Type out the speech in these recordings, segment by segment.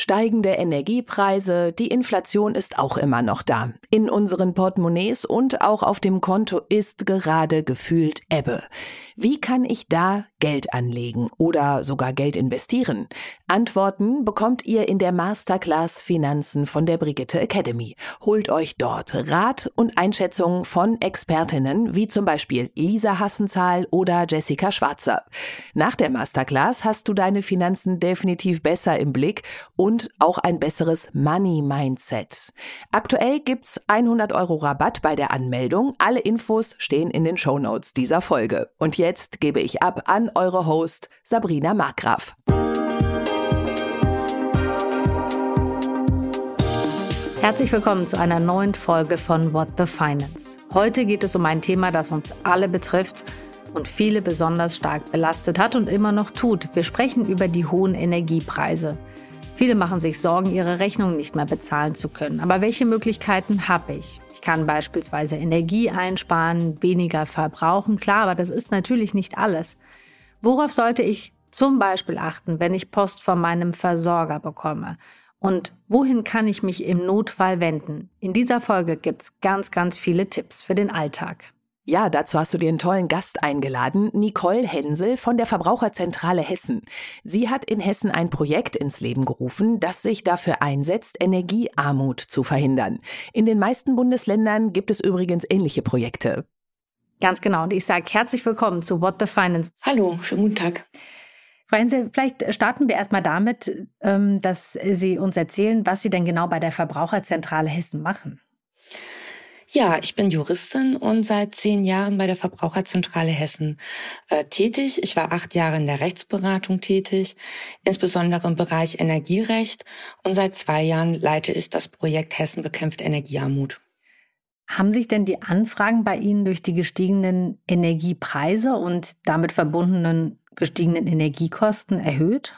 Steigende Energiepreise, die Inflation ist auch immer noch da. In unseren Portemonnaies und auch auf dem Konto ist gerade gefühlt Ebbe. Wie kann ich da Geld anlegen oder sogar Geld investieren? Antworten bekommt ihr in der Masterclass Finanzen von der Brigitte Academy. Holt euch dort Rat und Einschätzungen von Expertinnen wie zum Beispiel Lisa Hassenzahl oder Jessica Schwarzer. Nach der Masterclass hast du deine Finanzen definitiv besser im Blick und auch ein besseres Money-Mindset. Aktuell gibt's 100 Euro Rabatt bei der Anmeldung. Alle Infos stehen in den Show Notes dieser Folge. Und jetzt jetzt gebe ich ab an eure Host Sabrina Markgraf. Herzlich willkommen zu einer neuen Folge von What the Finance. Heute geht es um ein Thema, das uns alle betrifft und viele besonders stark belastet hat und immer noch tut. Wir sprechen über die hohen Energiepreise. Viele machen sich Sorgen, ihre Rechnungen nicht mehr bezahlen zu können. Aber welche Möglichkeiten habe ich? Ich kann beispielsweise Energie einsparen, weniger verbrauchen, klar, aber das ist natürlich nicht alles. Worauf sollte ich zum Beispiel achten, wenn ich Post von meinem Versorger bekomme? Und wohin kann ich mich im Notfall wenden? In dieser Folge gibt es ganz, ganz viele Tipps für den Alltag. Ja, dazu hast du dir einen tollen Gast eingeladen, Nicole Hensel von der Verbraucherzentrale Hessen. Sie hat in Hessen ein Projekt ins Leben gerufen, das sich dafür einsetzt, Energiearmut zu verhindern. In den meisten Bundesländern gibt es übrigens ähnliche Projekte. Ganz genau. Und ich sage herzlich willkommen zu What the Finance. Hallo, schönen guten Tag. Frau Hensel, vielleicht starten wir erstmal damit, ähm, dass Sie uns erzählen, was Sie denn genau bei der Verbraucherzentrale Hessen machen. Ja, ich bin Juristin und seit zehn Jahren bei der Verbraucherzentrale Hessen äh, tätig. Ich war acht Jahre in der Rechtsberatung tätig, insbesondere im Bereich Energierecht. Und seit zwei Jahren leite ich das Projekt Hessen bekämpft Energiearmut. Haben sich denn die Anfragen bei Ihnen durch die gestiegenen Energiepreise und damit verbundenen gestiegenen Energiekosten erhöht?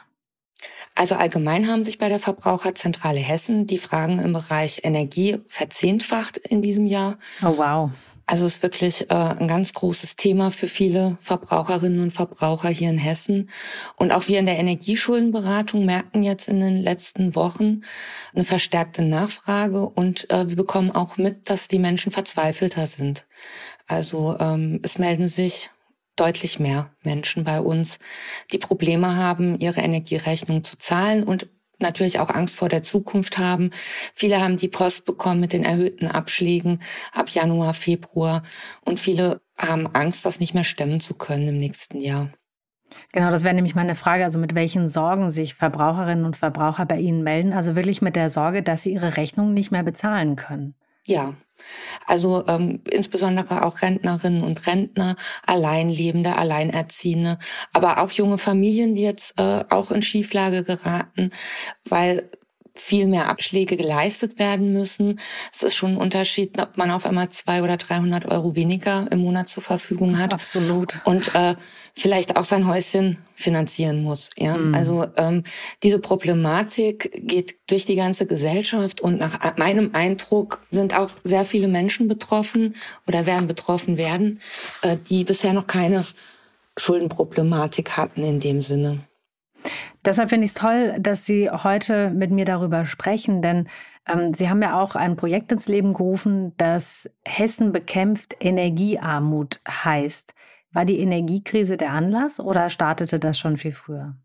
Also allgemein haben sich bei der Verbraucherzentrale Hessen die Fragen im Bereich Energie verzehnfacht in diesem Jahr. Oh wow. Also es ist wirklich äh, ein ganz großes Thema für viele Verbraucherinnen und Verbraucher hier in Hessen. Und auch wir in der Energieschuldenberatung merken jetzt in den letzten Wochen eine verstärkte Nachfrage und äh, wir bekommen auch mit, dass die Menschen verzweifelter sind. Also ähm, es melden sich deutlich mehr Menschen bei uns, die Probleme haben, ihre Energierechnung zu zahlen und natürlich auch Angst vor der Zukunft haben. Viele haben die Post bekommen mit den erhöhten Abschlägen ab Januar, Februar und viele haben Angst, das nicht mehr stemmen zu können im nächsten Jahr. Genau, das wäre nämlich meine Frage, also mit welchen Sorgen sich Verbraucherinnen und Verbraucher bei Ihnen melden. Also wirklich mit der Sorge, dass sie ihre Rechnung nicht mehr bezahlen können. Ja, also ähm, insbesondere auch Rentnerinnen und Rentner, Alleinlebende, Alleinerziehende, aber auch junge Familien, die jetzt äh, auch in Schieflage geraten, weil viel mehr Abschläge geleistet werden müssen. Es ist schon ein Unterschied, ob man auf einmal zwei oder 300 Euro weniger im Monat zur Verfügung hat. Absolut. Und äh, vielleicht auch sein Häuschen finanzieren muss. Ja, mhm. also ähm, diese Problematik geht durch die ganze Gesellschaft und nach meinem Eindruck sind auch sehr viele Menschen betroffen oder werden betroffen werden, äh, die bisher noch keine Schuldenproblematik hatten in dem Sinne. Deshalb finde ich es toll, dass Sie heute mit mir darüber sprechen, denn ähm, Sie haben ja auch ein Projekt ins Leben gerufen, das Hessen bekämpft Energiearmut heißt. War die Energiekrise der Anlass oder startete das schon viel früher?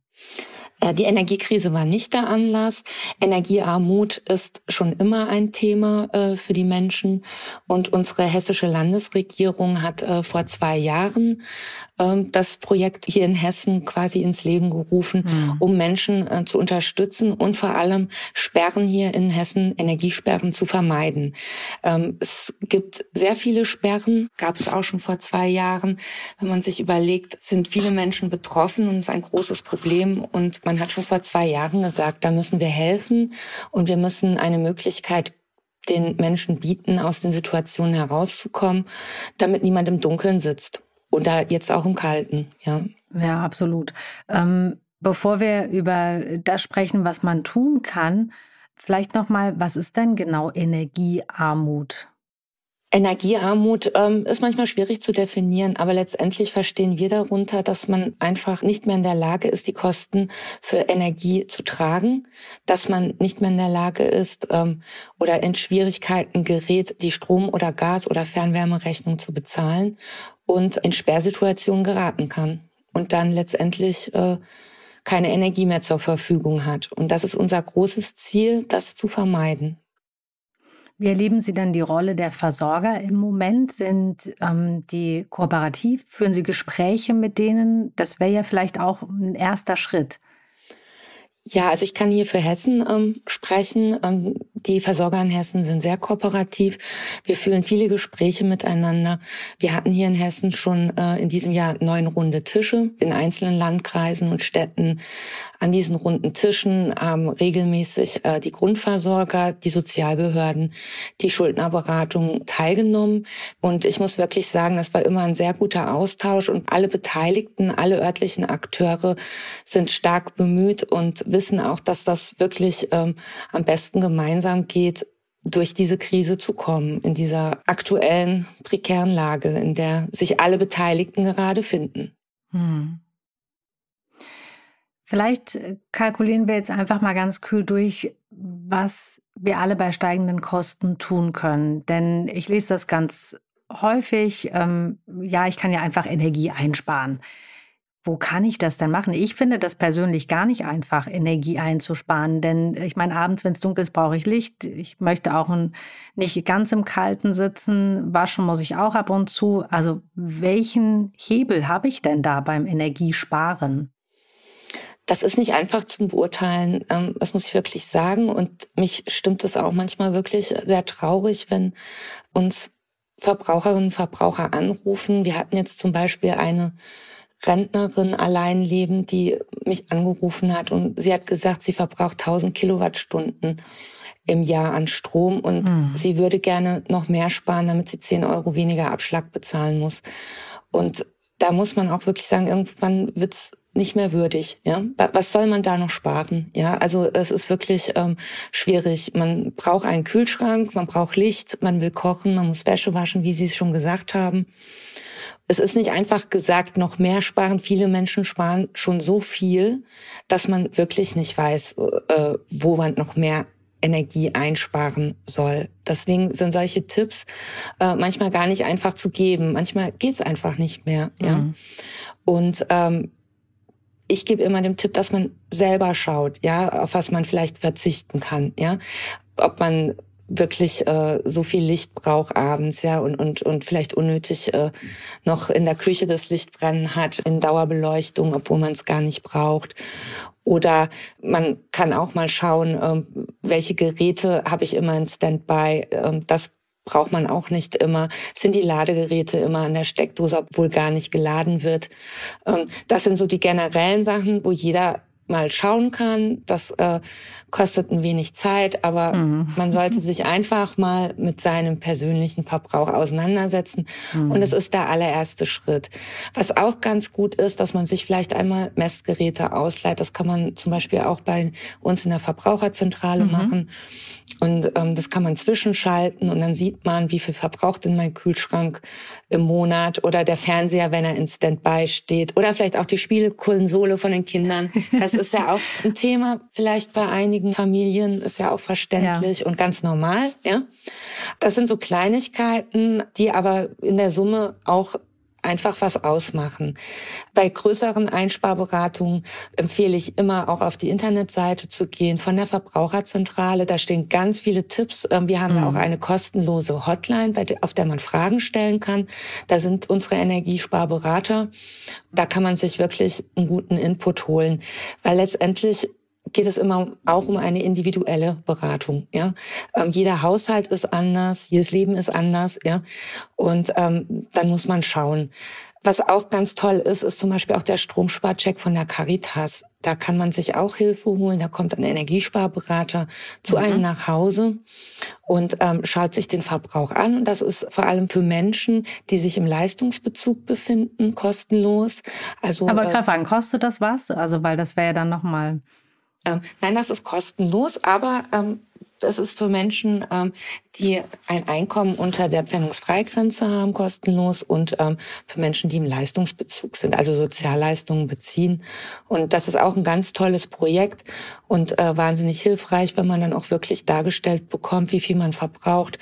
Äh, die Energiekrise war nicht der Anlass. Energiearmut ist schon immer ein Thema äh, für die Menschen. Und unsere hessische Landesregierung hat äh, vor zwei Jahren das Projekt hier in Hessen quasi ins Leben gerufen, mhm. um Menschen zu unterstützen und vor allem Sperren hier in Hessen, Energiesperren zu vermeiden. Ähm, es gibt sehr viele Sperren, gab es auch schon vor zwei Jahren. Wenn man sich überlegt, sind viele Menschen betroffen und es ist ein großes Problem und man hat schon vor zwei Jahren gesagt, da müssen wir helfen und wir müssen eine Möglichkeit den Menschen bieten, aus den Situationen herauszukommen, damit niemand im Dunkeln sitzt oder jetzt auch im Kalten. Ja, ja absolut. Ähm, bevor wir über das sprechen, was man tun kann, vielleicht noch mal, was ist denn genau Energiearmut? Energiearmut ähm, ist manchmal schwierig zu definieren, aber letztendlich verstehen wir darunter, dass man einfach nicht mehr in der Lage ist, die Kosten für Energie zu tragen, dass man nicht mehr in der Lage ist ähm, oder in Schwierigkeiten gerät, die Strom- oder Gas- oder Fernwärmerechnung zu bezahlen und in Sperrsituationen geraten kann und dann letztendlich äh, keine Energie mehr zur Verfügung hat. Und das ist unser großes Ziel, das zu vermeiden. Wie erleben Sie denn die Rolle der Versorger im Moment? Sind ähm, die kooperativ? Führen Sie Gespräche mit denen? Das wäre ja vielleicht auch ein erster Schritt. Ja, also ich kann hier für Hessen ähm, sprechen. Ähm, die Versorger in Hessen sind sehr kooperativ. Wir führen viele Gespräche miteinander. Wir hatten hier in Hessen schon äh, in diesem Jahr neun runde Tische in einzelnen Landkreisen und Städten. An diesen runden Tischen haben regelmäßig äh, die Grundversorger, die Sozialbehörden, die Schuldnerberatung teilgenommen. Und ich muss wirklich sagen, das war immer ein sehr guter Austausch und alle Beteiligten, alle örtlichen Akteure sind stark bemüht und wissen auch, dass das wirklich ähm, am besten gemeinsam geht, durch diese Krise zu kommen, in dieser aktuellen prekären Lage, in der sich alle Beteiligten gerade finden. Hm. Vielleicht äh, kalkulieren wir jetzt einfach mal ganz kühl durch, was wir alle bei steigenden Kosten tun können. Denn ich lese das ganz häufig. Ähm, ja, ich kann ja einfach Energie einsparen. Wo kann ich das denn machen? Ich finde das persönlich gar nicht einfach, Energie einzusparen, denn ich meine, abends, wenn es dunkel ist, brauche ich Licht. Ich möchte auch ein, nicht ganz im Kalten sitzen. Waschen muss ich auch ab und zu. Also welchen Hebel habe ich denn da beim Energiesparen? Das ist nicht einfach zu beurteilen, ähm, das muss ich wirklich sagen. Und mich stimmt es auch manchmal wirklich sehr traurig, wenn uns Verbraucherinnen und Verbraucher anrufen. Wir hatten jetzt zum Beispiel eine Rentnerin allein leben, die mich angerufen hat und sie hat gesagt, sie verbraucht 1000 Kilowattstunden im Jahr an Strom und mhm. sie würde gerne noch mehr sparen, damit sie 10 Euro weniger Abschlag bezahlen muss. Und da muss man auch wirklich sagen, irgendwann wird's nicht mehr würdig. Ja, was soll man da noch sparen? Ja, also es ist wirklich ähm, schwierig. Man braucht einen Kühlschrank, man braucht Licht, man will kochen, man muss Wäsche waschen, wie Sie es schon gesagt haben es ist nicht einfach gesagt, noch mehr sparen. Viele Menschen sparen schon so viel, dass man wirklich nicht weiß, äh, wo man noch mehr Energie einsparen soll. Deswegen sind solche Tipps äh, manchmal gar nicht einfach zu geben. Manchmal geht's einfach nicht mehr. Ja. Mhm. Und ähm, ich gebe immer den Tipp, dass man selber schaut, ja, auf was man vielleicht verzichten kann, ja, ob man wirklich äh, so viel Licht braucht abends, ja, und, und, und vielleicht unnötig äh, noch in der Küche das Licht brennen hat, in Dauerbeleuchtung, obwohl man es gar nicht braucht. Oder man kann auch mal schauen, äh, welche Geräte habe ich immer in Standby. Äh, das braucht man auch nicht immer. Sind die Ladegeräte immer an der Steckdose, obwohl gar nicht geladen wird? Ähm, das sind so die generellen Sachen, wo jeder mal schauen kann. Das äh, kostet ein wenig Zeit, aber mhm. man sollte sich einfach mal mit seinem persönlichen Verbrauch auseinandersetzen. Mhm. Und es ist der allererste Schritt. Was auch ganz gut ist, dass man sich vielleicht einmal Messgeräte ausleiht. Das kann man zum Beispiel auch bei uns in der Verbraucherzentrale mhm. machen. Und ähm, das kann man zwischenschalten und dann sieht man, wie viel verbraucht denn mein Kühlschrank im Monat oder der Fernseher, wenn er in Standby steht oder vielleicht auch die Spielekonsole von den Kindern. Das ist ja auch ein Thema vielleicht bei einigen Familien, ist ja auch verständlich ja. und ganz normal. Ja, Das sind so Kleinigkeiten, die aber in der Summe auch einfach was ausmachen. Bei größeren Einsparberatungen empfehle ich immer auch auf die Internetseite zu gehen von der Verbraucherzentrale. Da stehen ganz viele Tipps. Ähm, wir haben mhm. auch eine kostenlose Hotline, auf der man Fragen stellen kann. Da sind unsere Energiesparberater. Da kann man sich wirklich einen guten Input holen, weil letztendlich geht es immer auch um eine individuelle Beratung. Ja, ähm, jeder Haushalt ist anders, jedes Leben ist anders. Ja, und ähm, dann muss man schauen. Was auch ganz toll ist, ist zum Beispiel auch der Stromsparcheck von der Caritas. Da kann man sich auch Hilfe holen. Da kommt ein Energiesparberater zu mhm. einem nach Hause und ähm, schaut sich den Verbrauch an. Und das ist vor allem für Menschen, die sich im Leistungsbezug befinden, kostenlos. Also, Aber äh, wann kostet das was? Also, weil das wäre ja dann nochmal ähm, nein, das ist kostenlos, aber ähm, Das ist für Menschen, ähm, die ein Einkommen unter der Pfändungsfreigrenze haben, kostenlos und ähm, für Menschen, die im Leistungsbezug sind, also Sozialleistungen beziehen. Und das ist auch ein ganz tolles Projekt und äh, wahnsinnig hilfreich, wenn man dann auch wirklich dargestellt bekommt, wie viel man verbraucht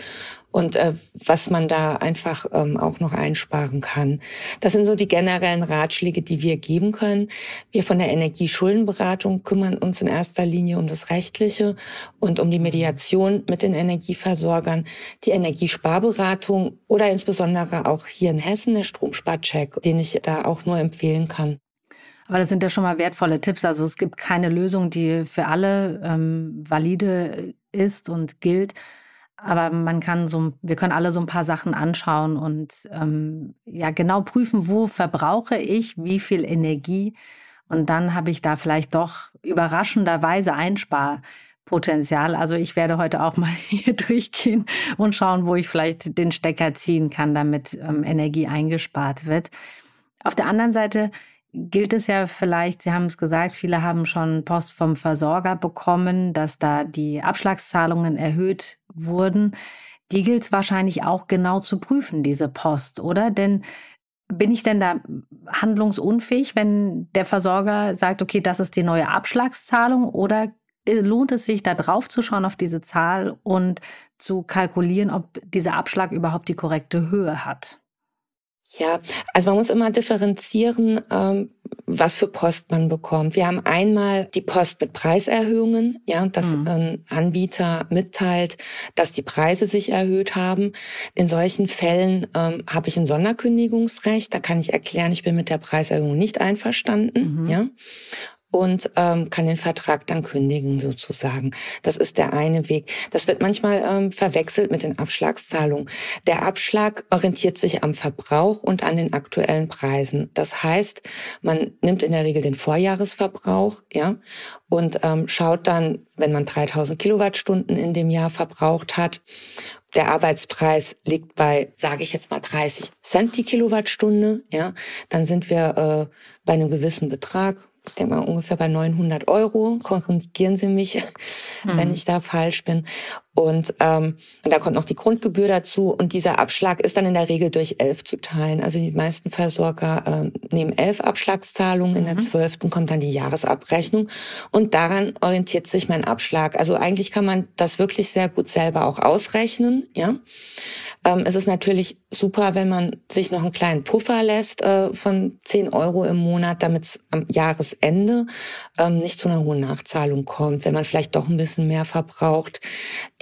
und äh, was man da einfach ähm, auch noch einsparen kann. Das sind so die generellen Ratschläge, die wir geben können. Wir von der Energieschuldenberatung kümmern uns in erster Linie um das Rechtliche und um die Mediation mit den Energieversorgern, die Energiesparberatung oder insbesondere auch hier in Hessen der Stromsparcheck, den ich da auch nur empfehlen kann. Aber das sind ja schon mal wertvolle Tipps. Also es gibt keine Lösung, die für alle ähm, valide ist und gilt. Aber man kann so, wir können alle so ein paar Sachen anschauen und ähm, ja genau prüfen, wo verbrauche ich wie viel Energie. Und dann habe ich da vielleicht doch überraschenderweise Einsparpotenzial. Also ich werde heute auch mal hier durchgehen und schauen, wo ich vielleicht den Stecker ziehen kann, damit ähm, Energie eingespart wird. Auf der anderen Seite gilt es ja vielleicht, Sie haben es gesagt, viele haben schon Post vom Versorger bekommen, dass da die Abschlagszahlungen erhöht wurden. Die gilt es wahrscheinlich auch genau zu prüfen, diese Post, oder? Denn bin ich denn da handlungsunfähig, wenn der Versorger sagt, okay, das ist die neue Abschlagszahlung oder lohnt es sich da drauf zu schauen auf diese Zahl und zu kalkulieren, ob dieser Abschlag überhaupt die korrekte Höhe hat? Ja, also man muss immer differenzieren, ähm, was für Post man bekommt. Wir haben einmal die Post mit Preiserhöhungen, ja, dass mhm. ein Anbieter mitteilt, dass die Preise sich erhöht haben. In solchen Fällen ähm, habe ich ein Sonderkündigungsrecht. Da kann ich erklären, ich bin mit der Preiserhöhung nicht einverstanden, mhm. ja und ähm, kann den Vertrag dann kündigen sozusagen. Das ist der eine Weg. Das wird manchmal ähm, verwechselt mit den Abschlagszahlungen. Der Abschlag orientiert sich am Verbrauch und an den aktuellen Preisen. Das heißt, man nimmt in der Regel den Vorjahresverbrauch, ja, und ähm, schaut dann, wenn man 3000 Kilowattstunden in dem Jahr verbraucht hat der Arbeitspreis liegt bei, sage ich jetzt mal, 30 Cent die Kilowattstunde, ja, dann sind wir äh, bei einem gewissen Betrag, ich denke mal ungefähr bei 900 Euro. Korrigieren Sie mich, hm. wenn ich da falsch bin. Und ähm, da kommt noch die Grundgebühr dazu. Und dieser Abschlag ist dann in der Regel durch elf zu teilen. Also die meisten Versorger äh, nehmen elf Abschlagszahlungen. Mhm. In der mhm. zwölften kommt dann die Jahresabrechnung. Und daran orientiert sich mein Abschlag. Also eigentlich kann man das wirklich sehr gut selber auch ausrechnen. Ja. Ähm, es ist natürlich super, wenn man sich noch einen kleinen Puffer lässt äh, von 10 Euro im Monat, damit es am Jahresende ähm, nicht zu einer hohen Nachzahlung kommt, wenn man vielleicht doch ein bisschen mehr verbraucht.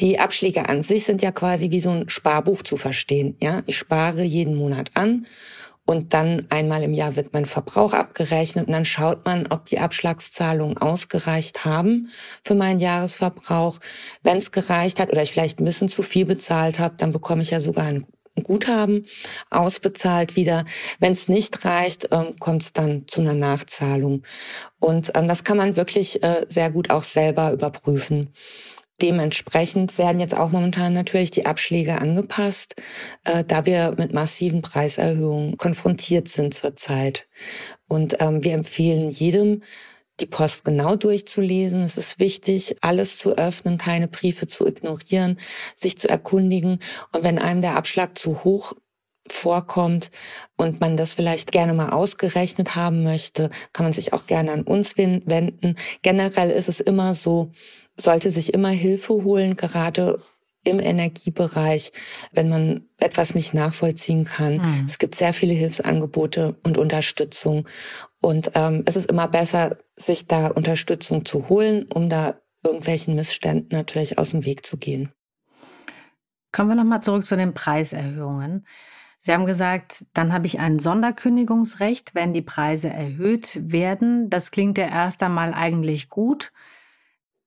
Die Abschläge an sich sind ja quasi wie so ein Sparbuch zu verstehen. Ja, ich spare jeden Monat an und dann einmal im Jahr wird mein Verbrauch abgerechnet und dann schaut man, ob die Abschlagszahlungen ausgereicht haben für meinen Jahresverbrauch. Wenn es gereicht hat oder ich vielleicht ein bisschen zu viel bezahlt habe, dann bekomme ich ja sogar ein Guthaben ausbezahlt wieder. Wenn es nicht reicht, ähm, kommt es dann zu einer Nachzahlung. Und ähm, das kann man wirklich äh, sehr gut auch selber überprüfen. Dementsprechend werden jetzt auch momentan natürlich die Abschläge angepasst, äh, da wir mit massiven Preiserhöhungen konfrontiert sind zurzeit. Und ähm, wir empfehlen jedem, die Post genau durchzulesen. Es ist wichtig, alles zu öffnen, keine Briefe zu ignorieren, sich zu erkundigen. Und wenn einem der Abschlag zu hoch vorkommt und man das vielleicht gerne mal ausgerechnet haben möchte, kann man sich auch gerne an uns wenden. Generell ist es immer so, sollte sich immer Hilfe holen, gerade im Energiebereich, wenn man etwas nicht nachvollziehen kann. Mhm. Es gibt sehr viele Hilfsangebote und Unterstützung. Und ähm, es ist immer besser, sich da Unterstützung zu holen, um da irgendwelchen Missständen natürlich aus dem Weg zu gehen. Kommen wir nochmal zurück zu den Preiserhöhungen. Sie haben gesagt, dann habe ich ein Sonderkündigungsrecht, wenn die Preise erhöht werden. Das klingt ja erst einmal eigentlich gut.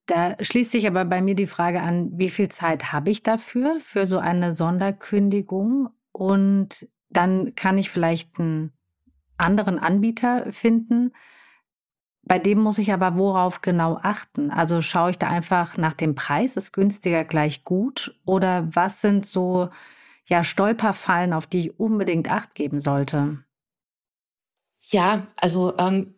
Da schließt sich aber bei mir die Frage an, wie viel Zeit habe ich dafür, für so eine Sonderkündigung? Und dann kann ich vielleicht einen anderen Anbieter finden. Bei dem muss ich aber worauf genau achten? Also schaue ich da einfach nach dem Preis, ist günstiger gleich gut? Oder was sind so ja, Stolperfallen, auf die ich unbedingt Acht geben sollte? Ja, also ähm,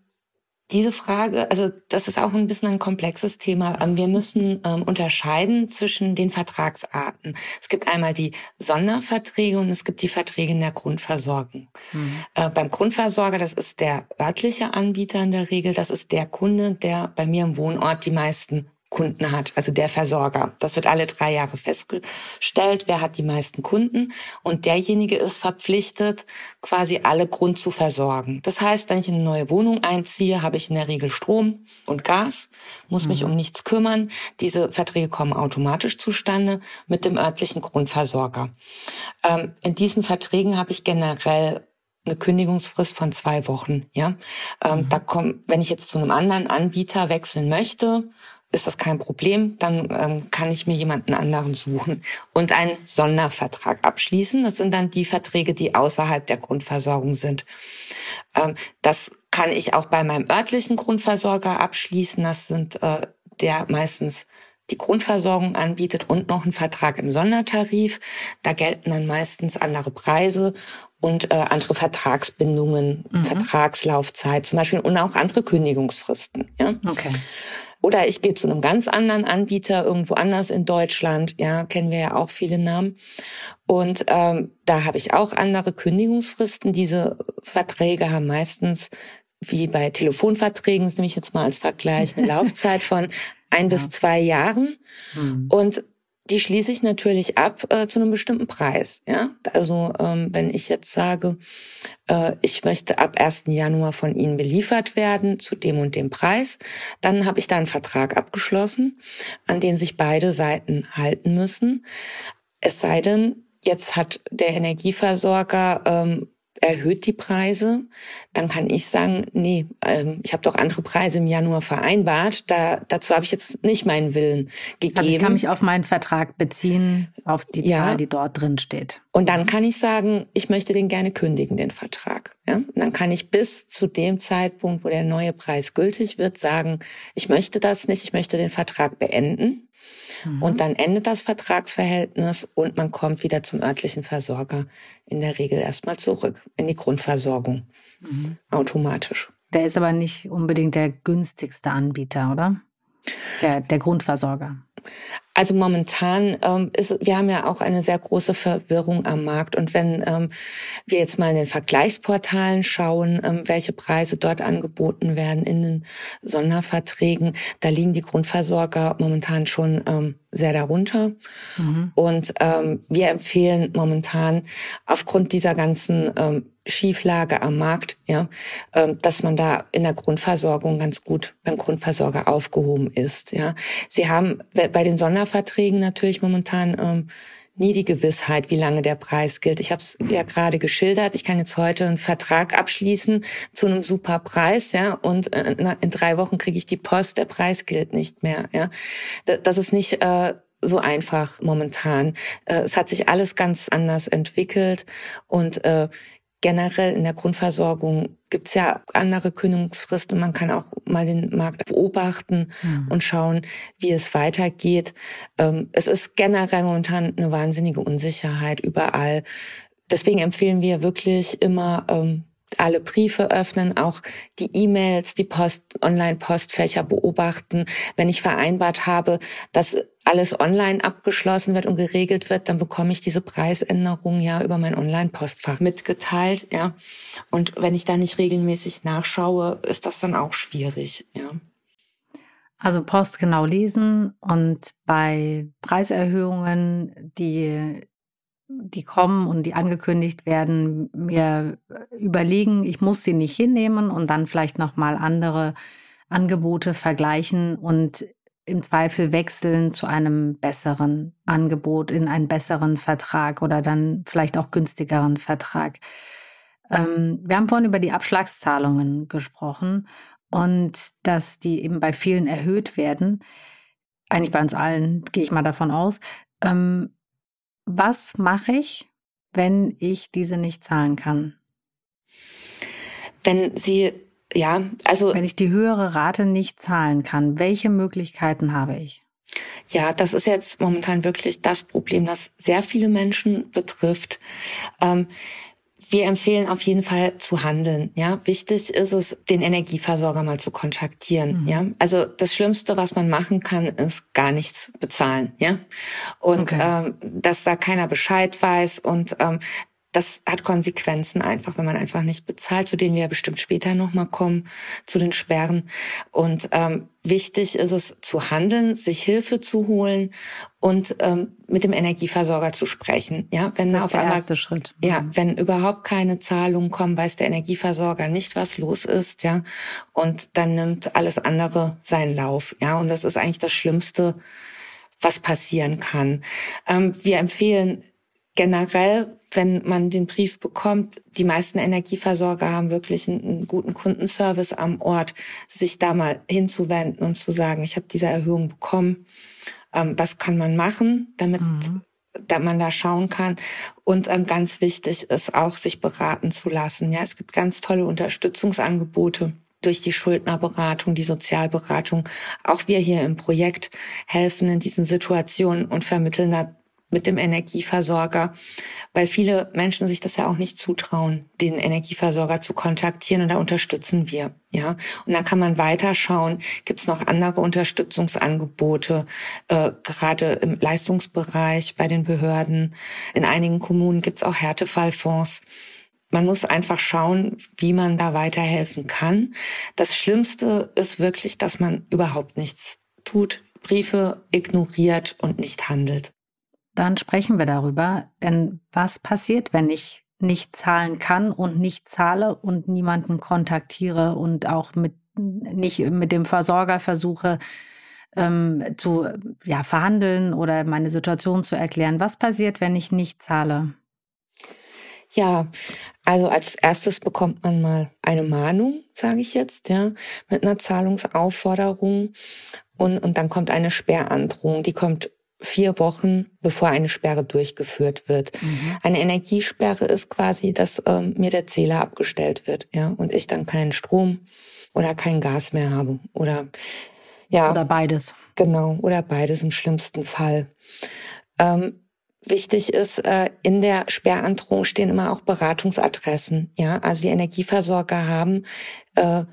Diese Frage, also das ist auch ein bisschen ein komplexes Thema. Ähm, wir müssen ähm, unterscheiden zwischen den Vertragsarten. Es gibt einmal die Sonderverträge und es gibt die Verträge in der Grundversorgung. Mhm. Äh, beim Grundversorger, das ist der örtliche Anbieter in der Regel, das ist der Kunde, der bei mir im Wohnort die meisten Kunden hat, also der Versorger. Das wird alle drei Jahre festgestellt, wer hat die meisten Kunden und derjenige ist verpflichtet, quasi alle Grund zu versorgen. Das heißt, wenn ich in eine neue Wohnung einziehe, habe ich in der Regel Strom und Gas, muss mhm. mich um nichts kümmern. Diese Verträge kommen automatisch zustande mit dem örtlichen Grundversorger. Ähm, in diesen Verträgen habe ich generell eine Kündigungsfrist von zwei Wochen. Ja, ähm, mhm. da kommt, wenn ich jetzt zu einem anderen Anbieter wechseln möchte, ist das kein Problem. Dann ähm, kann ich mir jemanden anderen suchen und einen Sondervertrag abschließen. Das sind dann die Verträge, die außerhalb der Grundversorgung sind. Ähm, das kann ich auch bei meinem örtlichen Grundversorger abschließen. Das sind äh, der meistens die Grundversorgung anbietet und noch einen Vertrag im Sondertarif. Da gelten dann meistens andere Preise und äh, andere Vertragsbindungen, mhm. Vertragslaufzeit zum Beispiel und auch andere Kündigungsfristen. Ja? Okay. Oder ich gehe zu einem ganz anderen Anbieter irgendwo anders in Deutschland. Ja, kennen wir ja auch viele Namen. Und ähm, da habe ich auch andere Kündigungsfristen. Diese Verträge haben meistens wie bei Telefonverträgen, das nehme ich jetzt mal als Vergleich, eine Laufzeit von ein ja. bis zwei Jahren. Mhm. Und die schließe ich natürlich ab äh, zu einem bestimmten Preis. Ja, also ähm, wenn ich jetzt sage, äh, ich möchte ab 1. Januar von Ihnen beliefert werden zu dem und dem Preis, dann habe ich da einen Vertrag abgeschlossen, an den sich beide Seiten halten müssen. Es sei denn, jetzt hat der Energieversorger ähm, erhöht die Preise, dann kann ich sagen, nee, ähm, ich habe doch andere Preise im Januar vereinbart. Da, dazu habe ich jetzt nicht meinen Willen gegeben. Also ich kann mich auf meinen Vertrag beziehen, auf die ja. Zahl, die dort drin steht. Und dann kann ich sagen, ich möchte den gerne kündigen, den Vertrag. Ja? Und dann kann ich bis zu dem Zeitpunkt, wo der neue Preis gültig wird, sagen, ich möchte das nicht, ich möchte den Vertrag beenden. Mhm. Und dann endet das Vertragsverhältnis und man kommt wieder zum örtlichen Versorger in der Regel erstmal zurück in die Grundversorgung. Mhm. Automatisch. Der ist aber nicht unbedingt der günstigste Anbieter, oder? Der, der Grundversorger. Also momentan ähm, ist, wir haben ja auch eine sehr große Verwirrung am Markt. Und wenn ähm, wir jetzt mal in den Vergleichsportalen schauen, ähm, welche Preise dort angeboten werden in den Sonderverträgen, da liegen die Grundversorger momentan schon ähm, sehr darunter. Mhm. Und ähm, wir empfehlen momentan aufgrund dieser ganzen ähm, Schieflage am Markt, ja, ähm, dass man da in der Grundversorgung ganz gut beim Grundversorger aufgehoben ist. Ja, sie haben bei den Sonderverträgen natürlich momentan ähm, nie die Gewissheit, wie lange der Preis gilt. Ich habe es ja gerade geschildert. Ich kann jetzt heute einen Vertrag abschließen zu einem super Preis, ja, und äh, in drei Wochen kriege ich die Post. Der Preis gilt nicht mehr. Ja, das ist nicht äh, so einfach momentan. Äh, es hat sich alles ganz anders entwickelt und äh, generell in der Grundversorgung gibt's ja andere Kündigungsfristen. Man kann auch mal den Markt beobachten mhm. und schauen, wie es weitergeht. Ähm, es ist generell momentan eine wahnsinnige Unsicherheit überall. Deswegen empfehlen wir wirklich immer, ähm, alle Briefe öffnen, auch die E-Mails, die Post, Online-Postfächer beobachten. Wenn ich vereinbart habe, dass alles online abgeschlossen wird und geregelt wird, dann bekomme ich diese Preisänderung ja über mein Online-Postfach mitgeteilt, ja. Und wenn ich da nicht regelmäßig nachschaue, ist das dann auch schwierig, ja. Also Post genau lesen und bei Preiserhöhungen, die die kommen und die angekündigt werden, mir überlegen, ich muss sie nicht hinnehmen und dann vielleicht noch mal andere Angebote vergleichen und im Zweifel wechseln zu einem besseren Angebot in einen besseren Vertrag oder dann vielleicht auch günstigeren Vertrag. Ähm, wir haben vorhin über die Abschlagszahlungen gesprochen und dass die eben bei vielen erhöht werden. Eigentlich bei uns allen gehe ich mal davon aus. Ähm, was mache ich, wenn ich diese nicht zahlen kann? Wenn Sie, ja, also. Wenn ich die höhere Rate nicht zahlen kann, welche Möglichkeiten habe ich? Ja, das ist jetzt momentan wirklich das Problem, das sehr viele Menschen betrifft. Ähm, wir empfehlen auf jeden Fall zu handeln. Ja, wichtig ist es, den Energieversorger mal zu kontaktieren. Mhm. Ja, also das Schlimmste, was man machen kann, ist gar nichts bezahlen. Ja, und okay. ähm, dass da keiner Bescheid weiß und ähm, das hat Konsequenzen einfach, wenn man einfach nicht bezahlt, zu denen wir ja bestimmt später nochmal kommen, zu den Sperren. Und ähm, wichtig ist es zu handeln, sich Hilfe zu holen und ähm, mit dem Energieversorger zu sprechen. Ja, wenn das auf einmal. Ja, mhm. wenn überhaupt keine Zahlungen kommen, weiß der Energieversorger nicht, was los ist. Ja, und dann nimmt alles andere seinen Lauf. Ja, und das ist eigentlich das Schlimmste, was passieren kann. Ähm, wir empfehlen generell, wenn man den Brief bekommt, die meisten Energieversorger haben wirklich einen, einen, guten Kundenservice am Ort, sich da mal hinzuwenden und zu sagen, ich habe diese Erhöhung bekommen, ähm, was kann man machen, damit mhm. da man da schauen kann. Und ähm, ganz wichtig ist auch, sich beraten zu lassen. Ja, es gibt ganz tolle Unterstützungsangebote durch die Schuldnerberatung, die Sozialberatung. Auch wir hier im Projekt helfen in diesen Situationen und vermitteln da mit dem Energieversorger, weil viele Menschen sich das ja auch nicht zutrauen, den Energieversorger zu kontaktieren und da unterstützen wir, ja. Und dann kann man weiterschauen, gibt es noch andere Unterstützungsangebote, äh, gerade im Leistungsbereich bei den Behörden. In einigen Kommunen gibt es auch Härtefallfonds. Man muss einfach schauen, wie man da weiterhelfen kann. Das Schlimmste ist wirklich, dass man überhaupt nichts tut, Briefe ignoriert und nicht handelt. Dann sprechen wir darüber. Denn was passiert, wenn ich nicht zahlen kann und nicht zahle und niemanden kontaktiere und auch mit nicht mit dem Versorger versuche ähm, zu ja, verhandeln oder meine Situation zu erklären. Was passiert, wenn ich nicht zahle? Ja, also als erstes bekommt man mal eine Mahnung, sage ich jetzt, ja, mit einer Zahlungsaufforderung und, und dann kommt eine Sperrandrohung. Die kommt vier Wochen, bevor eine Sperre durchgeführt wird. Mhm. Eine Energiesperre ist quasi, dass ähm, mir der Zähler abgestellt wird, ja, und ich dann keinen Strom oder kein Gas mehr habe oder ja oder beides. Genau oder beides im schlimmsten Fall. Ähm, Wichtig ist, äh, in der Sperrandrohung stehen immer auch Beratungsadressen. Ja, also die Energieversorger haben äh,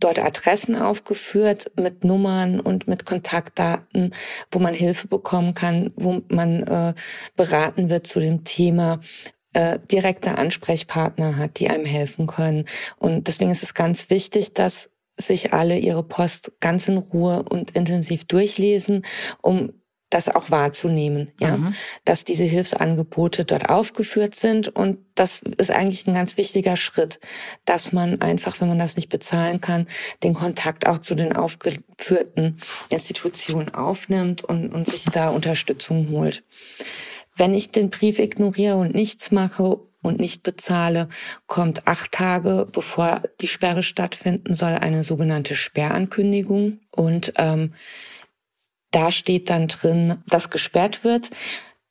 dort Adressen aufgeführt mit Nummern und mit Kontaktdaten, wo man Hilfe bekommen kann, wo man äh, beraten wird zu dem Thema, äh, direkte Ansprechpartner hat, die einem helfen können. Und deswegen ist es ganz wichtig, dass sich alle ihre Post ganz in Ruhe und intensiv durchlesen, um das auch wahrzunehmen, ja, mhm. dass diese Hilfsangebote dort aufgeführt sind und das ist eigentlich ein ganz wichtiger Schritt, dass man einfach, wenn man das nicht bezahlen kann, den Kontakt auch zu den aufgeführten Institutionen aufnimmt und, und sich da Unterstützung holt. Wenn ich den Brief ignoriere und nichts mache und nicht bezahle, kommt acht Tage bevor die Sperre stattfinden soll eine sogenannte Sperrankündigung und ähm, da steht dann drin, dass gesperrt wird.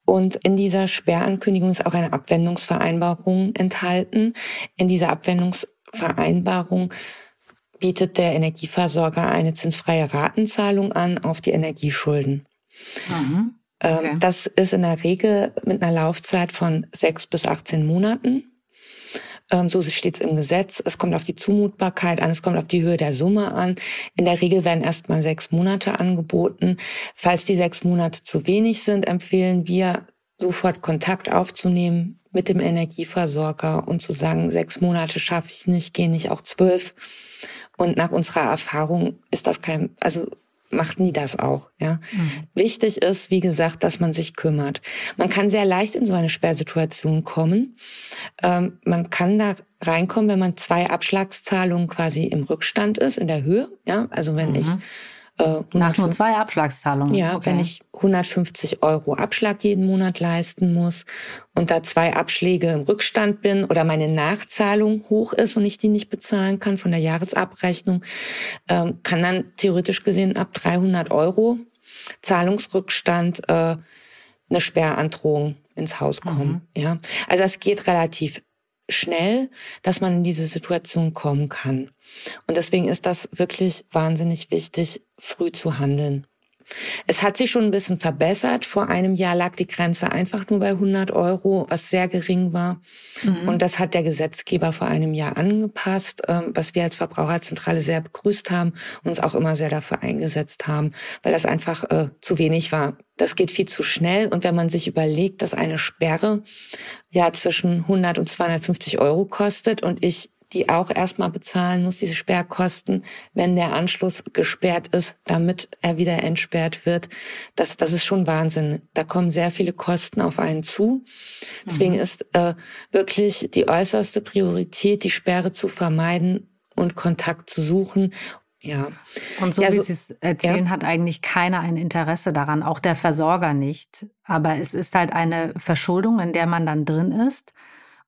Und in dieser Sperrankündigung ist auch eine Abwendungsvereinbarung enthalten. In dieser Abwendungsvereinbarung bietet der Energieversorger eine zinsfreie Ratenzahlung an auf die Energieschulden. Mhm. Ähm, okay. Das ist in der Regel mit einer Laufzeit von sechs bis 18 Monaten. Ähm, so steht es im Gesetz. Es kommt auf die Zumutbarkeit an, es kommt auf die Höhe der Summe an. In der Regel werden erstmal sechs Monate angeboten. Falls die sechs Monate zu wenig sind, empfehlen wir, sofort Kontakt aufzunehmen mit dem Energieversorger und zu sagen, sechs Monate schaffe ich nicht, gehen nicht auch zwölf. Und nach unserer Erfahrung ist das kein, also machten die das auch. Ja. Mhm. Wichtig ist, wie gesagt, dass man sich kümmert. Man kann sehr leicht in so eine Sperrsituation kommen. Ähm, man kann da reinkommen, wenn man zwei Abschlagszahlungen quasi im Rückstand ist, in der Höhe. Ja, also wenn mhm. ich äh, Nach nur zwei Abschlagszahlungen. Ja, okay. wenn ich 150 Euro Abschlag jeden Monat leisten muss und da zwei Abschläge im Rückstand bin oder meine Nachzahlung hoch ist und ich die nicht bezahlen kann von der Jahresabrechnung, ähm, kann dann theoretisch gesehen ab 300 Euro Zahlungsrückstand äh, eine Sperrandrohung ins Haus kommen. Mhm. Ja, also es geht relativ schnell, dass man in diese Situation kommen kann. Und deswegen ist das wirklich wahnsinnig wichtig, früh zu handeln. Es hat sich schon ein bisschen verbessert. Vor einem Jahr lag die Grenze einfach nur bei 100 Euro, was sehr gering war. Mhm. Und das hat der Gesetzgeber vor einem Jahr angepasst, ähm, was wir als Verbraucherzentrale sehr begrüßt haben und uns auch immer sehr dafür eingesetzt haben, weil das einfach äh, zu wenig war. Das geht viel zu schnell. Und wenn man sich überlegt, dass eine Sperre ja zwischen 100 und 250 Euro kostet und ich die auch erstmal bezahlen muss, diese Sperrkosten, wenn der Anschluss gesperrt ist, damit er wieder entsperrt wird. Das, das ist schon Wahnsinn. Da kommen sehr viele Kosten auf einen zu. Deswegen mhm. ist äh, wirklich die äußerste Priorität, die Sperre zu vermeiden und Kontakt zu suchen ja. Und so ja, wie Sie es erzählen, ja. hat eigentlich keiner ein Interesse daran, auch der Versorger nicht. Aber es ist halt eine Verschuldung, in der man dann drin ist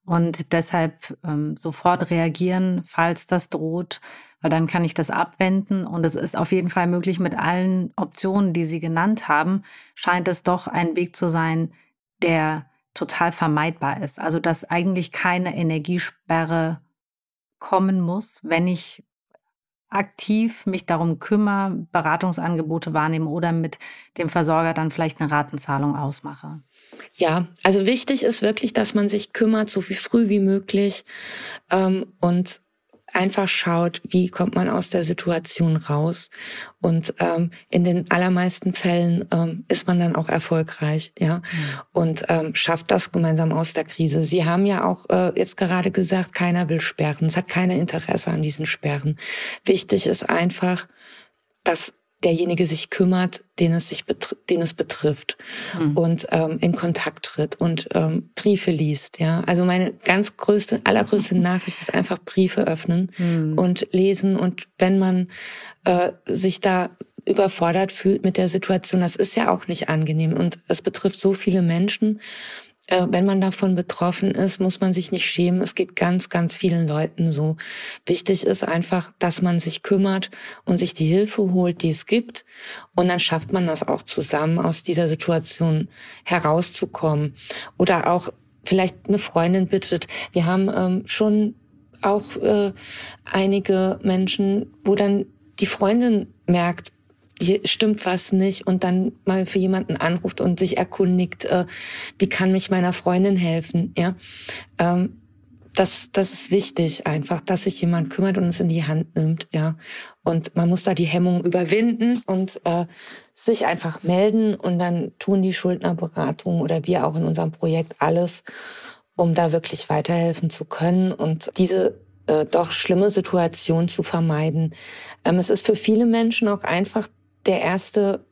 und deshalb ähm, sofort reagieren, falls das droht, weil dann kann ich das abwenden und es ist auf jeden Fall möglich mit allen Optionen, die Sie genannt haben, scheint es doch ein Weg zu sein, der total vermeidbar ist. Also dass eigentlich keine Energiesperre kommen muss, wenn ich aktiv mich darum kümmere, Beratungsangebote wahrnehme oder mit dem Versorger dann vielleicht eine Ratenzahlung ausmache. Ja, also wichtig ist wirklich, dass man sich kümmert, so wie früh wie möglich ähm, und einfach schaut, wie kommt man aus der Situation raus. Und ähm, in den allermeisten Fällen ähm, ist man dann auch erfolgreich, ja, mhm. und ähm, schafft das gemeinsam aus der Krise. Sie haben ja auch äh, jetzt gerade gesagt, keiner will sperren. Es hat keiner Interesse an diesen Sperren. Wichtig ist einfach, dass derjenige sich kümmert, den es sich den es betrifft mhm. und ähm, in Kontakt tritt und ähm, Briefe liest. Ja, also meine ganz größte, allergrößte Nachricht ist einfach Briefe öffnen mhm. und lesen und wenn man äh, sich da überfordert fühlt mit der Situation, das ist ja auch nicht angenehm und es betrifft so viele Menschen wenn man davon betroffen ist, muss man sich nicht schämen. Es geht ganz, ganz vielen Leuten so. Wichtig ist einfach, dass man sich kümmert und sich die Hilfe holt, die es gibt. Und dann schafft man das auch zusammen, aus dieser Situation herauszukommen. Oder auch vielleicht eine Freundin bittet. Wir haben ähm, schon auch äh, einige Menschen, wo dann die Freundin merkt, hier stimmt was nicht und dann mal für jemanden anruft und sich erkundigt, äh, wie kann mich meiner Freundin helfen, ja. Ähm, das, das ist wichtig einfach, dass sich jemand kümmert und es in die Hand nimmt, ja. Und man muss da die Hemmung überwinden und äh, sich einfach melden und dann tun die Schuldnerberatung oder wir auch in unserem Projekt alles, um da wirklich weiterhelfen zu können und diese äh, doch schlimme Situation zu vermeiden. Ähm, es ist für viele Menschen auch einfach der erste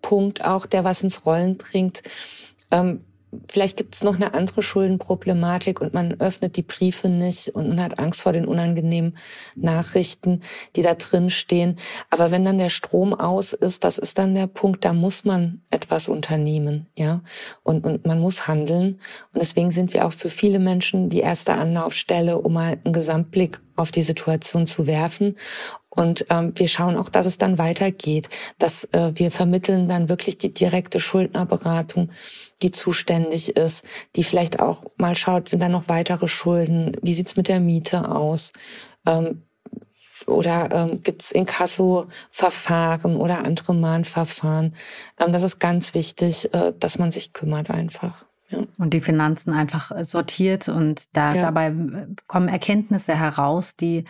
Punkt auch, der was ins Rollen bringt. Ähm, vielleicht gibt es noch eine andere Schuldenproblematik und man öffnet die Briefe nicht und man hat Angst vor den unangenehmen Nachrichten, die da drin stehen. Aber wenn dann der Strom aus ist, das ist dann der Punkt, da muss man etwas unternehmen, ja. Und, und man muss handeln. Und deswegen sind wir auch für viele Menschen die erste Anlaufstelle, um mal einen Gesamtblick auf die Situation zu werfen und ähm, wir schauen auch, dass es dann weitergeht, dass äh, wir vermitteln dann wirklich die direkte Schuldnerberatung, die zuständig ist, die vielleicht auch mal schaut, sind da noch weitere Schulden, wie sieht's mit der Miete aus? Ähm, oder ähm, gibt es Inkasso-Verfahren oder andere Mahnverfahren. Ähm, das ist ganz wichtig, äh, dass man sich kümmert einfach. Ja. Und die Finanzen einfach sortiert und da ja. dabei kommen Erkenntnisse heraus, die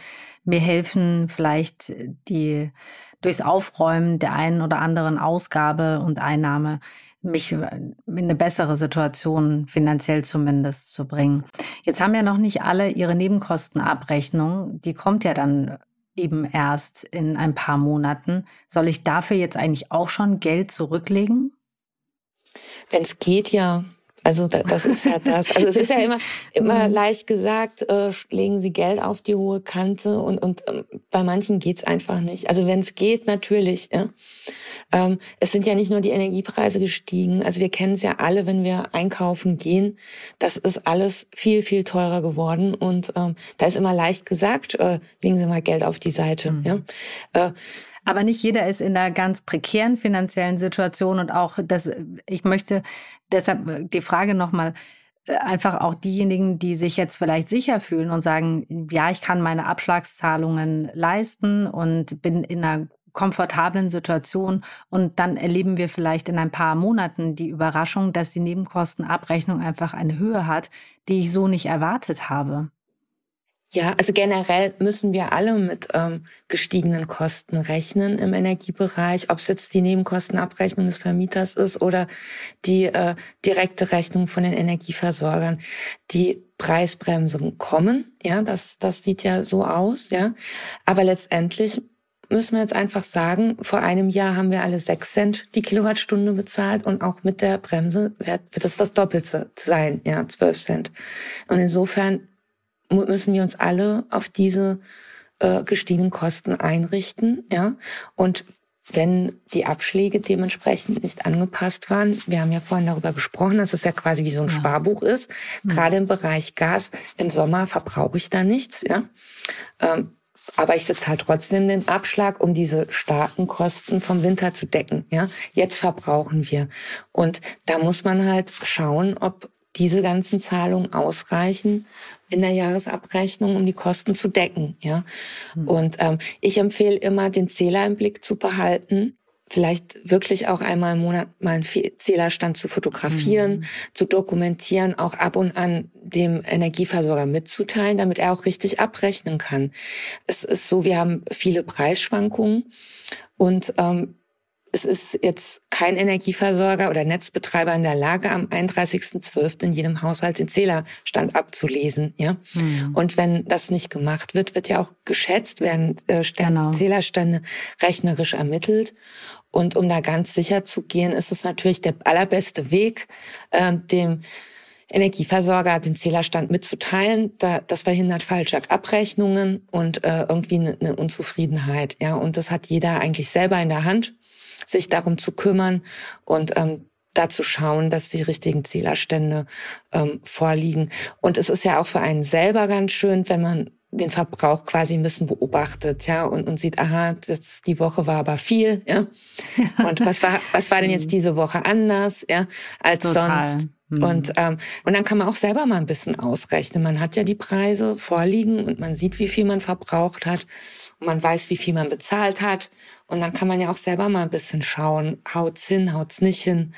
mir helfen, vielleicht die durchs Aufräumen der einen oder anderen Ausgabe und Einnahme mich in eine bessere Situation finanziell zumindest zu bringen. Jetzt haben ja noch nicht alle ihre Nebenkostenabrechnung. Die kommt ja dann eben erst in ein paar Monaten. Soll ich dafür jetzt eigentlich auch schon Geld zurücklegen? Wenn es geht, ja. Also das ist ja das. Also es ist ja immer immer mhm. leicht gesagt, äh, legen Sie Geld auf die hohe Kante und und ähm, bei manchen geht's einfach nicht. Also wenn es geht, natürlich. Ja. Ähm, es sind ja nicht nur die Energiepreise gestiegen. Also wir kennen es ja alle, wenn wir einkaufen gehen. Das ist alles viel viel teurer geworden und ähm, da ist immer leicht gesagt, äh, legen Sie mal Geld auf die Seite. Mhm. Ja. Äh, aber nicht jeder ist in einer ganz prekären finanziellen Situation und auch das, ich möchte deshalb die Frage nochmal, äh, einfach auch diejenigen, die sich jetzt vielleicht sicher fühlen und sagen, ja, ich kann meine Abschlagszahlungen leisten und bin in einer komfortablen Situation und dann erleben wir vielleicht in ein paar Monaten die Überraschung, dass die Nebenkostenabrechnung einfach eine Höhe hat, die ich so nicht erwartet habe. Ja, also generell müssen wir alle mit ähm, gestiegenen Kosten rechnen im Energiebereich, ob es jetzt die Nebenkostenabrechnung des Vermieters ist oder die äh, direkte Rechnung von den Energieversorgern. Die Preisbremsen kommen, ja, das, das sieht ja so aus, ja. Aber letztendlich müssen wir jetzt einfach sagen, vor einem Jahr haben wir alle sechs Cent die Kilowattstunde bezahlt und auch mit der Bremse wird, wird es das Doppelte sein, ja, zwölf Cent. Und insofern müssen wir uns alle auf diese äh, gestiegenen Kosten einrichten, ja. Und wenn die Abschläge dementsprechend nicht angepasst waren, wir haben ja vorhin darüber gesprochen, dass es ja quasi wie so ein ja. Sparbuch ist. Mhm. Gerade im Bereich Gas, im Sommer verbrauche ich da nichts, ja. Ähm, aber ich sitze halt trotzdem den Abschlag, um diese starken Kosten vom Winter zu decken. Ja, jetzt verbrauchen wir. Und da muss man halt schauen, ob diese ganzen Zahlungen ausreichen in der Jahresabrechnung, um die Kosten zu decken. Ja, mhm. und ähm, ich empfehle immer, den Zähler im Blick zu behalten. Vielleicht wirklich auch einmal im Monat mal einen Zählerstand zu fotografieren, mhm. zu dokumentieren, auch ab und an dem Energieversorger mitzuteilen, damit er auch richtig abrechnen kann. Es ist so, wir haben viele Preisschwankungen und ähm, es ist jetzt kein Energieversorger oder Netzbetreiber in der Lage, am 31.12. in jedem Haushalt den Zählerstand abzulesen. Ja? Mhm. Und wenn das nicht gemacht wird, wird ja auch geschätzt, werden äh, genau. Zählerstände rechnerisch ermittelt. Und um da ganz sicher zu gehen, ist es natürlich der allerbeste Weg, äh, dem Energieversorger den Zählerstand mitzuteilen. Da, das verhindert falsche Abrechnungen und äh, irgendwie eine, eine Unzufriedenheit. Ja, und das hat jeder eigentlich selber in der Hand sich darum zu kümmern und ähm, dazu schauen, dass die richtigen Zählerstände ähm, vorliegen. Und es ist ja auch für einen selber ganz schön, wenn man den Verbrauch quasi ein bisschen beobachtet, ja, und, und sieht, aha, das, die Woche war aber viel, ja. Und was war, was war denn jetzt mhm. diese Woche anders, ja, als Total. sonst? Mhm. Und, ähm, und dann kann man auch selber mal ein bisschen ausrechnen. Man hat ja die Preise vorliegen und man sieht, wie viel man verbraucht hat. Und man weiß, wie viel man bezahlt hat. Und dann kann man ja auch selber mal ein bisschen schauen, haut's hin, haut's nicht hin.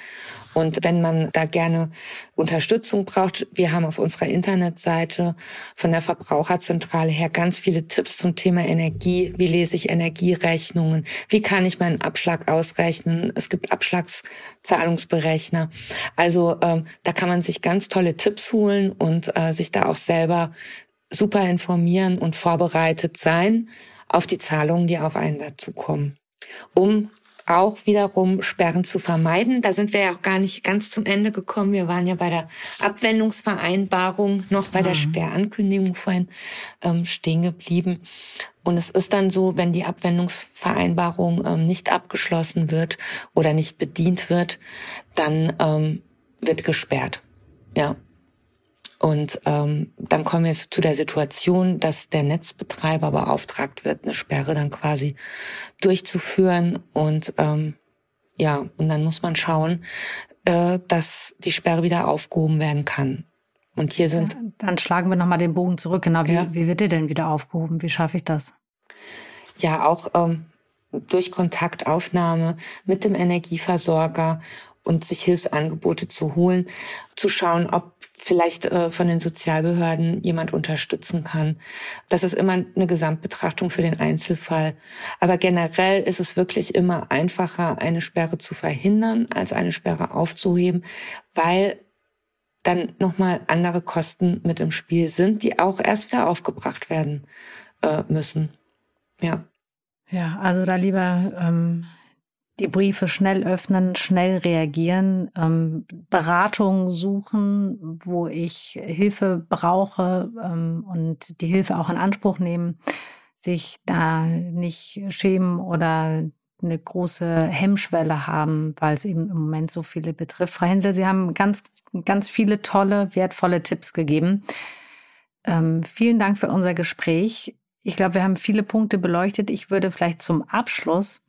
Und wenn man da gerne Unterstützung braucht, wir haben auf unserer Internetseite von der Verbraucherzentrale her ganz viele Tipps zum Thema Energie. Wie lese ich Energierechnungen? Wie kann ich meinen Abschlag ausrechnen? Es gibt Abschlagszahlungsberechner. Also ähm, da kann man sich ganz tolle Tipps holen und äh, sich da auch selber super informieren und vorbereitet sein auf die Zahlungen, die auf einen dazukommen um auch wiederum Sperren zu vermeiden. Da sind wir ja auch gar nicht ganz zum Ende gekommen. Wir waren ja bei der Abwendungsvereinbarung noch bei mhm. der Sperrankündigung vorhin ähm, stehen geblieben. Und es ist dann so, wenn die Abwendungsvereinbarung ähm, nicht abgeschlossen wird oder nicht bedient wird, dann ähm, wird gesperrt. Ja, und ähm, dann kommen wir jetzt zu der Situation, dass der Netzbetreiber beauftragt wird, eine Sperre dann quasi durchzuführen. Und ähm, ja, und dann muss man schauen, äh, dass die Sperre wieder aufgehoben werden kann. Und hier sind. Dann schlagen wir nochmal den Bogen zurück. Genau, wie, ja. wie wird der denn wieder aufgehoben? Wie schaffe ich das? Ja, auch ähm, durch Kontaktaufnahme mit dem Energieversorger und sich Hilfsangebote zu holen, zu schauen, ob vielleicht äh, von den Sozialbehörden jemand unterstützen kann. Das ist immer eine Gesamtbetrachtung für den Einzelfall. Aber generell ist es wirklich immer einfacher, eine Sperre zu verhindern, als eine Sperre aufzuheben, weil dann nochmal andere Kosten mit im Spiel sind, die auch erst wieder aufgebracht werden äh, müssen. Ja. Ja, also da lieber ähm, die Briefe schnell öffnen, schnell reagieren, ähm, Beratung suchen, wo ich Hilfe brauche ähm, und die Hilfe auch in Anspruch nehmen, sich da nicht schämen oder eine große Hemmschwelle haben, weil es eben im Moment so viele betrifft. Frau Hensel, Sie haben ganz, ganz viele tolle, wertvolle Tipps gegeben. Ähm, vielen Dank für unser Gespräch. Ich glaube, wir haben viele Punkte beleuchtet. Ich würde vielleicht zum Abschluss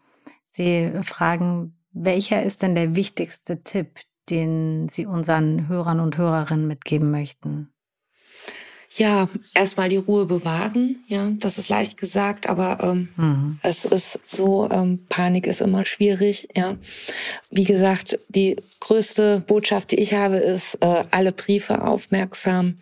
Sie fragen, welcher ist denn der wichtigste Tipp, den Sie unseren Hörern und Hörerinnen mitgeben möchten? Ja, erstmal die Ruhe bewahren. Ja, das ist leicht gesagt, aber ähm, mhm. es ist so, ähm, Panik ist immer schwierig. Ja, wie gesagt, die größte Botschaft, die ich habe, ist, äh, alle Briefe aufmerksam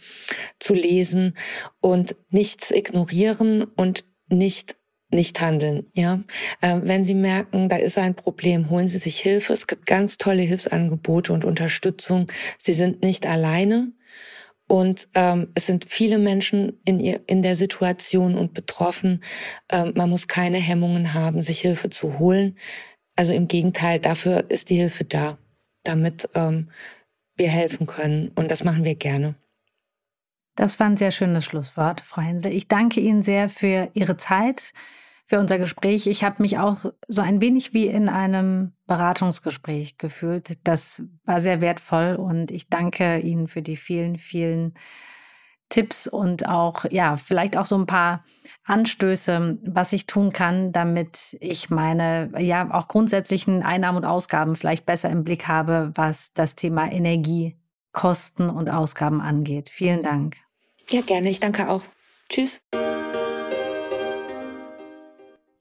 zu lesen und nichts ignorieren und nicht nicht handeln. Ja, äh, wenn Sie merken, da ist ein Problem, holen Sie sich Hilfe. Es gibt ganz tolle Hilfsangebote und Unterstützung. Sie sind nicht alleine. Und ähm, es sind viele Menschen in, ihr, in der Situation und betroffen. Ähm, man muss keine Hemmungen haben, sich Hilfe zu holen. Also im Gegenteil, dafür ist die Hilfe da, damit ähm, wir helfen können. Und das machen wir gerne. Das war ein sehr schönes Schlusswort, Frau Hensel. Ich danke Ihnen sehr für Ihre Zeit, für unser Gespräch. Ich habe mich auch so ein wenig wie in einem Beratungsgespräch gefühlt. Das war sehr wertvoll und ich danke Ihnen für die vielen, vielen Tipps und auch, ja, vielleicht auch so ein paar Anstöße, was ich tun kann, damit ich meine, ja, auch grundsätzlichen Einnahmen und Ausgaben vielleicht besser im Blick habe, was das Thema Energie, Kosten und Ausgaben angeht. Vielen Dank. Ja, gerne. Ich danke auch. Tschüss.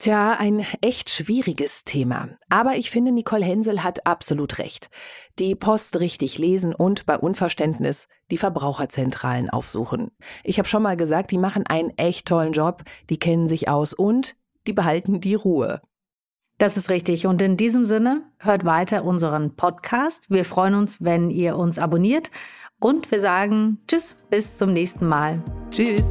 Tja, ein echt schwieriges Thema. Aber ich finde, Nicole Hensel hat absolut recht. Die Post richtig lesen und bei Unverständnis die Verbraucherzentralen aufsuchen. Ich habe schon mal gesagt, die machen einen echt tollen Job, die kennen sich aus und die behalten die Ruhe. Das ist richtig. Und in diesem Sinne, hört weiter unseren Podcast. Wir freuen uns, wenn ihr uns abonniert. Und wir sagen Tschüss, bis zum nächsten Mal. Tschüss.